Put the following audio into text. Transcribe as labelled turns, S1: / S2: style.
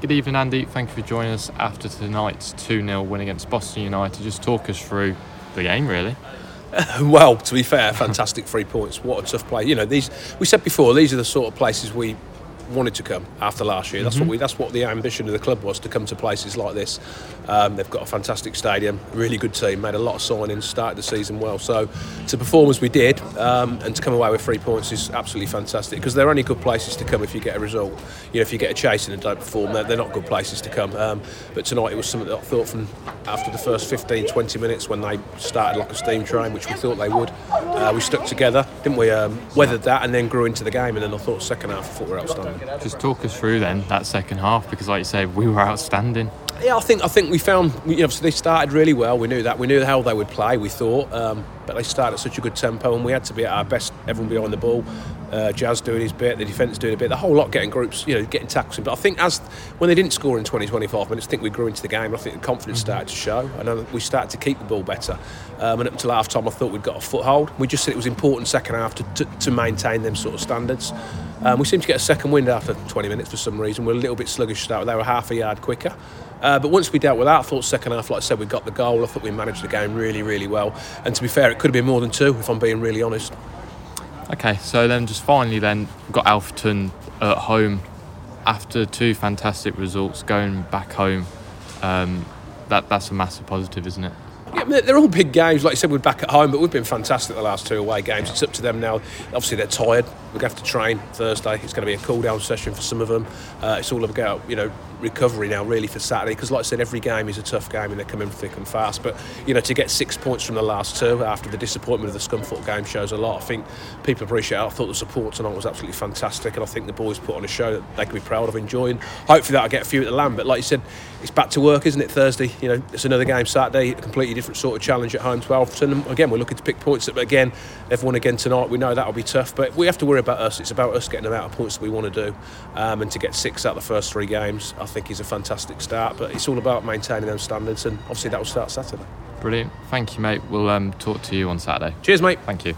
S1: Good evening, Andy. Thank you for joining us after tonight's 2 0 win against Boston United. Just talk us through the game, really.
S2: well, to be fair, fantastic three points. What a tough play. You know, these we said before, these are the sort of places we wanted to come after last year. That's mm-hmm. what we. That's what the ambition of the club was to come to places like this. Um, they've got a fantastic stadium, really good team, made a lot of signings, started the season well. So to perform as we did um, and to come away with three points is absolutely fantastic because they're only good places to come if you get a result. You know, if you get a chase and don't perform, they're, they're not good places to come. Um, but tonight it was something that I thought from after the first 15, 20 minutes when they started like a steam train, which we thought they would. Uh, we stuck together, didn't we? Um, weathered that and then grew into the game. And then I thought second half, I thought we were outstanding.
S1: Just talk us through then that second half because, like you say, we were outstanding.
S2: Yeah, I think I think we found you know so they started really well. We knew that we knew how they would play. We thought, um, but they started at such a good tempo, and we had to be at our best. Everyone behind the ball, uh, Jazz doing his bit, the defence doing a bit, the whole lot getting groups, you know, getting tackles. But I think as when they didn't score in 20, 25 minutes, I think we grew into the game. I think the confidence mm-hmm. started to show, and we started to keep the ball better. Um, and up until half time, I thought we'd got a foothold. We just said it was important second half to, to, to maintain them sort of standards. Um, we seemed to get a second wind after 20 minutes for some reason. We're a little bit sluggish start. They were half a yard quicker. Uh, but once we dealt with that, I thought second half, like I said, we got the goal. I thought we managed the game really, really well. And to be fair, it could have been more than two, if I'm being really honest.
S1: Okay, so then just finally, then got Alfreton at home after two fantastic results, going back home. Um, that that's a massive positive, isn't it?
S2: Yeah, they're all big games. Like I said, we're back at home, but we've been fantastic the last two away games. It's up to them now. Obviously, they're tired. We're going to have to train Thursday. It's going to be a cool down session for some of them. Uh, it's all about, you know, recovery now really for Saturday because like I said every game is a tough game and they're coming thick and fast but you know to get six points from the last two after the disappointment of the Scunthorpe game shows a lot I think people appreciate it I thought the support tonight was absolutely fantastic and I think the boys put on a show that they can be proud of enjoying hopefully that'll get a few at the Lamb but like you said it's back to work isn't it Thursday you know it's another game Saturday completely different sort of challenge at home to Alfreton and again we're looking to pick points up but again everyone again tonight we know that'll be tough but we have to worry about us it's about us getting the amount of points that we want to do um, and to get six out of the first three games I think is a fantastic fantastic start, but it's all about maintaining those standards, and obviously that will start Saturday.
S1: Brilliant. Thank you, mate. We'll um, talk to you on Saturday.
S2: Cheers, mate.
S1: Thank you.